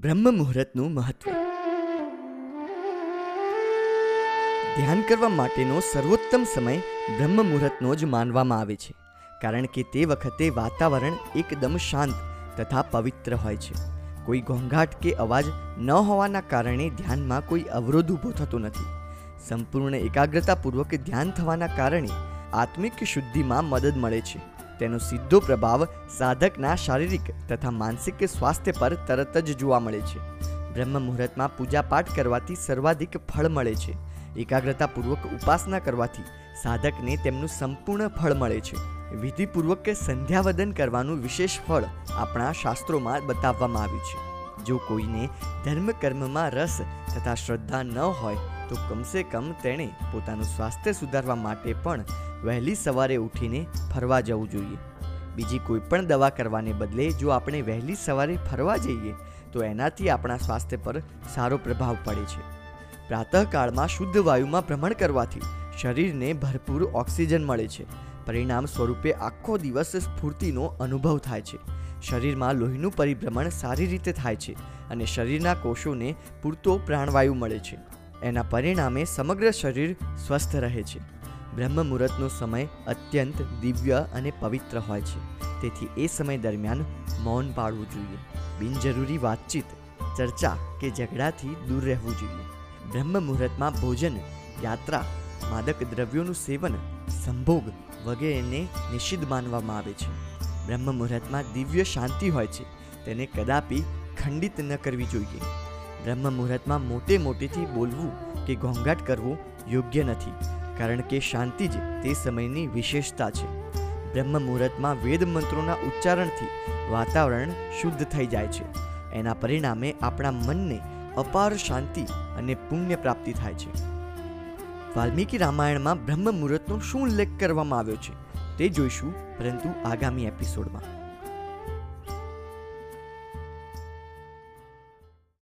બ્રહ્મ મુહૂર્તનું મહત્વ. ધ્યાન કરવા માટેનો સર્વોત્તમ સમય બ્રહ્મ મુહૂર્તનો જ માનવામાં આવે છે. કારણ કે તે વખતે વાતાવરણ એકદમ શાંત તથા પવિત્ર હોય છે. કોઈ ઘોંઘાટ કે અવાજ ન હોવાના કારણે ધ્યાનમાં કોઈ અવરોધ ઊભો થતો નથી. સંપૂર્ણ એકાગ્રતાપૂર્વક ધ્યાન થવાના કારણે આત્મિક શુદ્ધિમાં મદદ મળે છે. તેનો સીધો પ્રભાવ સાધકના શારીરિક તથા માનસિક સ્વાસ્થ્ય પર તરત જ જોવા મળે છે. બ્રહ્મ મુહૂર્તમાં પૂજાપાઠ કરવાથી સર્વાધિક ફળ મળે છે. એકાગ્રતાપૂર્વક ઉપાસના કરવાથી સાધકને તેમનું સંપૂર્ણ ફળ મળે છે. વિધિપૂર્વક સંધ્યાવદન કરવાનું વિશેષ ફળ આપણા શાસ્ત્રોમાં બતાવવામાં આવ્યું છે. જો કોઈને ધર્મ કર્મમાં રસ તથા શ્રદ્ધા ન હોય તો કમસે કમ તેણે પોતાનું સ્વાસ્થ્ય સુધારવા માટે પણ વહેલી સવારે ઉઠીને ફરવા જવું જોઈએ. બીજી કોઈ પણ દવા કરવાને બદલે જો આપણે વહેલી સવારે ફરવા જઈએ, તો એનાથી આપણા સ્વાસ્થ્ય પર સારો પ્રભાવ પડે છે. પ્રાતઃકાળમાં શુદ્ધ વાયુમાં ભ્રમણ કરવાથી શરીરને ભરપૂર ઓક્સિજન મળે છે. પરિણામ સ્વરૂપે આખો દિવસ સ્ફૂર્તિનો અનુભવ થાય છે. શરીરમાં લોહીનું પરિભ્રમણ સારી રીતે થાય છે અને શરીરના કોષોને પૂરતો પ્રાણવાયુ મળે છે. એના પરિણામે સમગ્ર શરીર સ્વસ્થ રહે છે. બ્રહ્મ મુહૂર્તનો સમય અત્યંત દિવ્ય અને પવિત્ર હોય છે. તેથી એ સમય દરમિયાન મૌન પાળવું જોઈએ. બિનજરૂરી વાતચીત, ચર્ચા કે ઝઘડાથી દૂર રહેવું જોઈએ. બ્રહ્મ મુહૂર્તમાં ભોજન, યાત્રા, માદક દ્રવ્યોનું સેવન, સંભોગ વગેરેને નિષિદ્ધ માનવામાં આવે છે. બ્રહ્મ મુહૂર્તમાં દિવ્ય શાંતિ હોય છે. તેને કદાપી ખંડિત ન કરવી જોઈએ. બ્રહ્મ મુહૂર્તમાં મોટે મોટેથી બોલવું કે ઘોંઘાટ કરવો યોગ્ય નથી, કારણ કે શાંતિ જ તે સમયની વિશેષતા છે. બ્રહ્મ મુહૂર્તમાં વેદ મંત્રોના ઉચ્ચારણથી વાતાવરણ શુદ્ધ થઈ જાય છે. એના પરિણામે આપણા મનને અપાર શાંતિ અને પુણ્ય પ્રાપ્તિ થાય છે. વાલ્મીકી રામાયણમાં બ્રહ્મ મુહૂર્તનો શું ઉલ્લેખ કરવામાં આવ્યો છે, તે જોઈશું, પરંતુ આગામી એપિસોડમાં.